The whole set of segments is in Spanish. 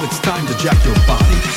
Now it's time to jack your body.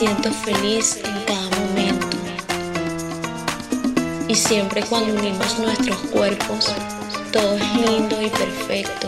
siento feliz en cada momento. Y siempre cuando unimos nuestros cuerpos, todo es lindo y perfecto.